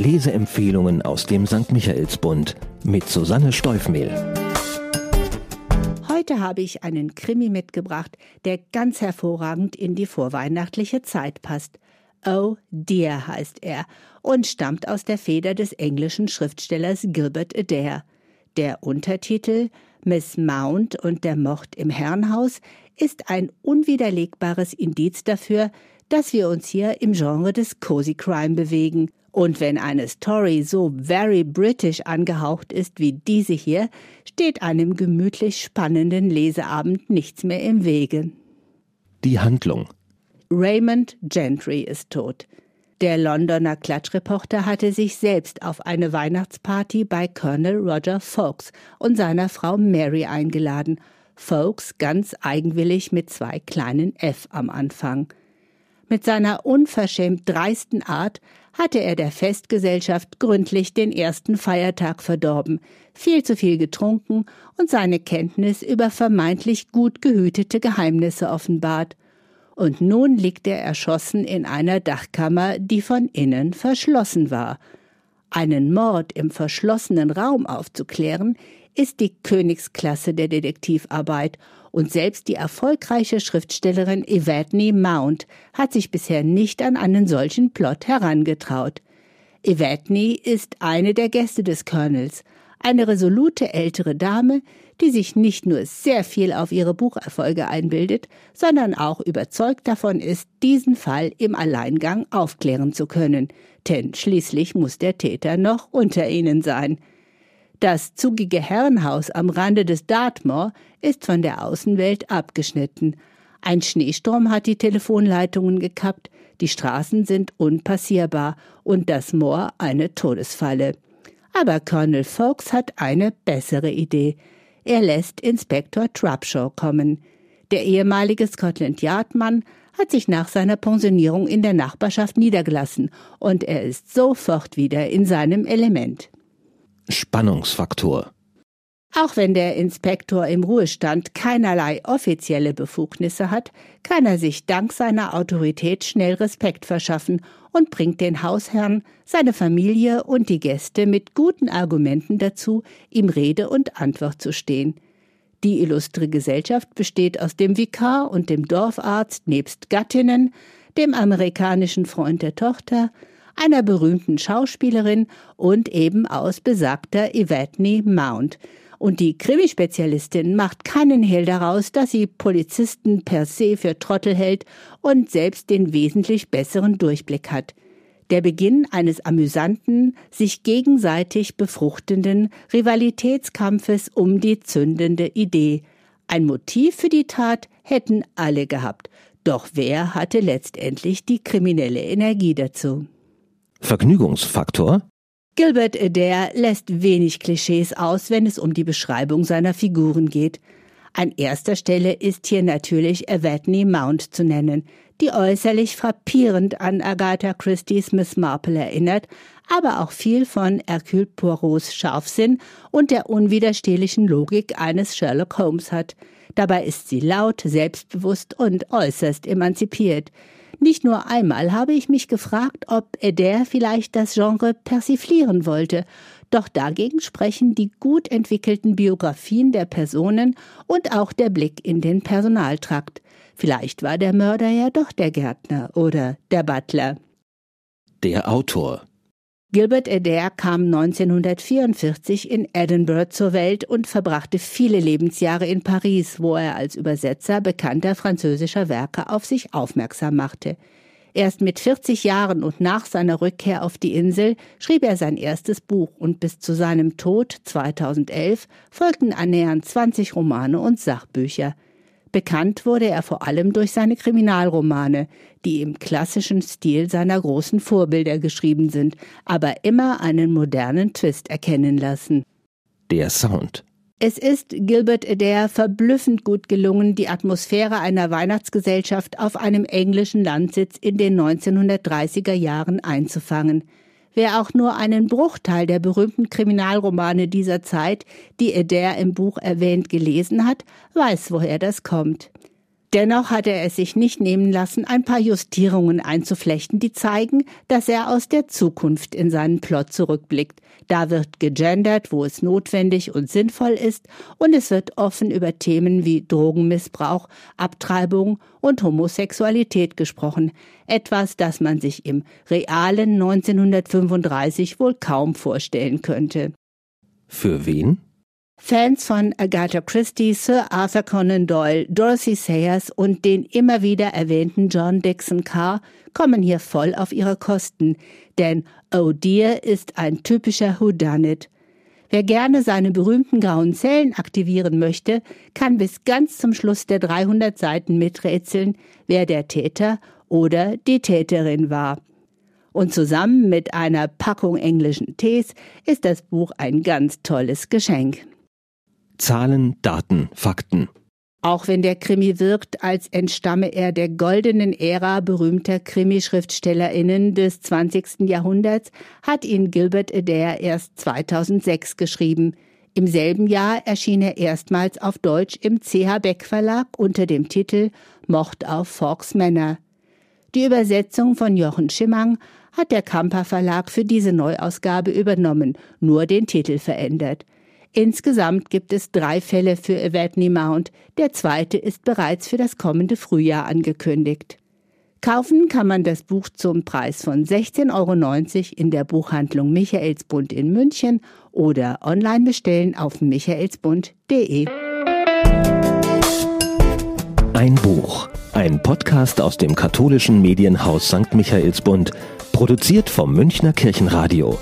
Leseempfehlungen aus dem St. Michaelsbund mit Susanne Steufmehl. Heute habe ich einen Krimi mitgebracht, der ganz hervorragend in die vorweihnachtliche Zeit passt. Oh dear heißt er und stammt aus der Feder des englischen Schriftstellers Gilbert Adair. Der Untertitel Miss Mount und der Mord im Herrenhaus ist ein unwiderlegbares Indiz dafür, dass wir uns hier im Genre des Cozy Crime bewegen. Und wenn eine Story so very British angehaucht ist wie diese hier, steht einem gemütlich spannenden Leseabend nichts mehr im Wege. Die Handlung Raymond Gentry ist tot. Der Londoner Klatschreporter hatte sich selbst auf eine Weihnachtsparty bei Colonel Roger Fawkes und seiner Frau Mary eingeladen. Fawkes ganz eigenwillig mit zwei kleinen F am Anfang. Mit seiner unverschämt dreisten Art hatte er der Festgesellschaft gründlich den ersten Feiertag verdorben, viel zu viel getrunken und seine Kenntnis über vermeintlich gut gehütete Geheimnisse offenbart und nun liegt er erschossen in einer Dachkammer, die von innen verschlossen war. Einen Mord im verschlossenen Raum aufzuklären, ist die Königsklasse der Detektivarbeit, und selbst die erfolgreiche Schriftstellerin Evadne Mount hat sich bisher nicht an einen solchen Plot herangetraut. Evadne ist eine der Gäste des Colonels, eine resolute ältere Dame, die sich nicht nur sehr viel auf ihre Bucherfolge einbildet, sondern auch überzeugt davon ist, diesen Fall im Alleingang aufklären zu können, denn schließlich muss der Täter noch unter ihnen sein. Das zugige Herrenhaus am Rande des Dartmoor ist von der Außenwelt abgeschnitten. Ein Schneesturm hat die Telefonleitungen gekappt, die Straßen sind unpassierbar und das Moor eine Todesfalle. Aber Colonel Fawkes hat eine bessere Idee. Er lässt Inspektor Trapshaw kommen. Der ehemalige Scotland Yard Mann hat sich nach seiner Pensionierung in der Nachbarschaft niedergelassen und er ist sofort wieder in seinem Element. Spannungsfaktor auch wenn der Inspektor im Ruhestand keinerlei offizielle Befugnisse hat, kann er sich dank seiner Autorität schnell Respekt verschaffen und bringt den Hausherrn, seine Familie und die Gäste mit guten Argumenten dazu, ihm Rede und Antwort zu stehen. Die illustre Gesellschaft besteht aus dem Vikar und dem Dorfarzt nebst Gattinnen, dem amerikanischen Freund der Tochter, einer berühmten Schauspielerin und eben aus besagter Evadne Mount, und die Krimispezialistin macht keinen Hehl daraus, dass sie Polizisten per se für Trottel hält und selbst den wesentlich besseren Durchblick hat. Der Beginn eines amüsanten, sich gegenseitig befruchtenden Rivalitätskampfes um die zündende Idee. Ein Motiv für die Tat hätten alle gehabt. Doch wer hatte letztendlich die kriminelle Energie dazu? Vergnügungsfaktor? Gilbert Adair lässt wenig Klischees aus, wenn es um die Beschreibung seiner Figuren geht. An erster Stelle ist hier natürlich Evadne Mount zu nennen, die äußerlich frappierend an Agatha Christie's Miss Marple erinnert, aber auch viel von Hercule Poirots Scharfsinn und der unwiderstehlichen Logik eines Sherlock Holmes hat. Dabei ist sie laut, selbstbewusst und äußerst emanzipiert. Nicht nur einmal habe ich mich gefragt, ob Eder vielleicht das Genre persiflieren wollte, doch dagegen sprechen die gut entwickelten Biografien der Personen und auch der Blick in den Personaltrakt. Vielleicht war der Mörder ja doch der Gärtner oder der Butler. Der Autor Gilbert Adair kam 1944 in Edinburgh zur Welt und verbrachte viele Lebensjahre in Paris, wo er als Übersetzer bekannter französischer Werke auf sich aufmerksam machte. Erst mit 40 Jahren und nach seiner Rückkehr auf die Insel schrieb er sein erstes Buch und bis zu seinem Tod 2011 folgten annähernd 20 Romane und Sachbücher. Bekannt wurde er vor allem durch seine Kriminalromane, die im klassischen Stil seiner großen Vorbilder geschrieben sind, aber immer einen modernen Twist erkennen lassen. Der Sound. Es ist Gilbert Adair verblüffend gut gelungen, die Atmosphäre einer Weihnachtsgesellschaft auf einem englischen Landsitz in den 1930er Jahren einzufangen. Wer auch nur einen Bruchteil der berühmten Kriminalromane dieser Zeit, die Adair im Buch erwähnt, gelesen hat, weiß, woher das kommt. Dennoch hat er es sich nicht nehmen lassen, ein paar Justierungen einzuflechten, die zeigen, dass er aus der Zukunft in seinen Plot zurückblickt. Da wird gegendert, wo es notwendig und sinnvoll ist, und es wird offen über Themen wie Drogenmissbrauch, Abtreibung und Homosexualität gesprochen. Etwas, das man sich im realen 1935 wohl kaum vorstellen könnte. Für wen? Fans von Agatha Christie, Sir Arthur Conan Doyle, Dorothy Sayers und den immer wieder erwähnten John Dixon Carr kommen hier voll auf ihre Kosten, denn Oh Dear ist ein typischer Whodunit. Wer gerne seine berühmten grauen Zellen aktivieren möchte, kann bis ganz zum Schluss der 300 Seiten miträtseln, wer der Täter oder die Täterin war. Und zusammen mit einer Packung englischen Tees ist das Buch ein ganz tolles Geschenk. Zahlen, Daten, Fakten. Auch wenn der Krimi wirkt, als entstamme er der goldenen Ära berühmter Krimischriftstellerinnen des 20. Jahrhunderts, hat ihn Gilbert Adair erst 2006 geschrieben. Im selben Jahr erschien er erstmals auf Deutsch im CH Beck Verlag unter dem Titel Mord auf Forks Männer. Die Übersetzung von Jochen Schimmang hat der Kamper Verlag für diese Neuausgabe übernommen, nur den Titel verändert. Insgesamt gibt es drei Fälle für Evadney Mount. Der zweite ist bereits für das kommende Frühjahr angekündigt. Kaufen kann man das Buch zum Preis von 16,90 Euro in der Buchhandlung Michaelsbund in München oder online bestellen auf michaelsbund.de. Ein Buch. Ein Podcast aus dem katholischen Medienhaus St. Michaelsbund, produziert vom Münchner Kirchenradio.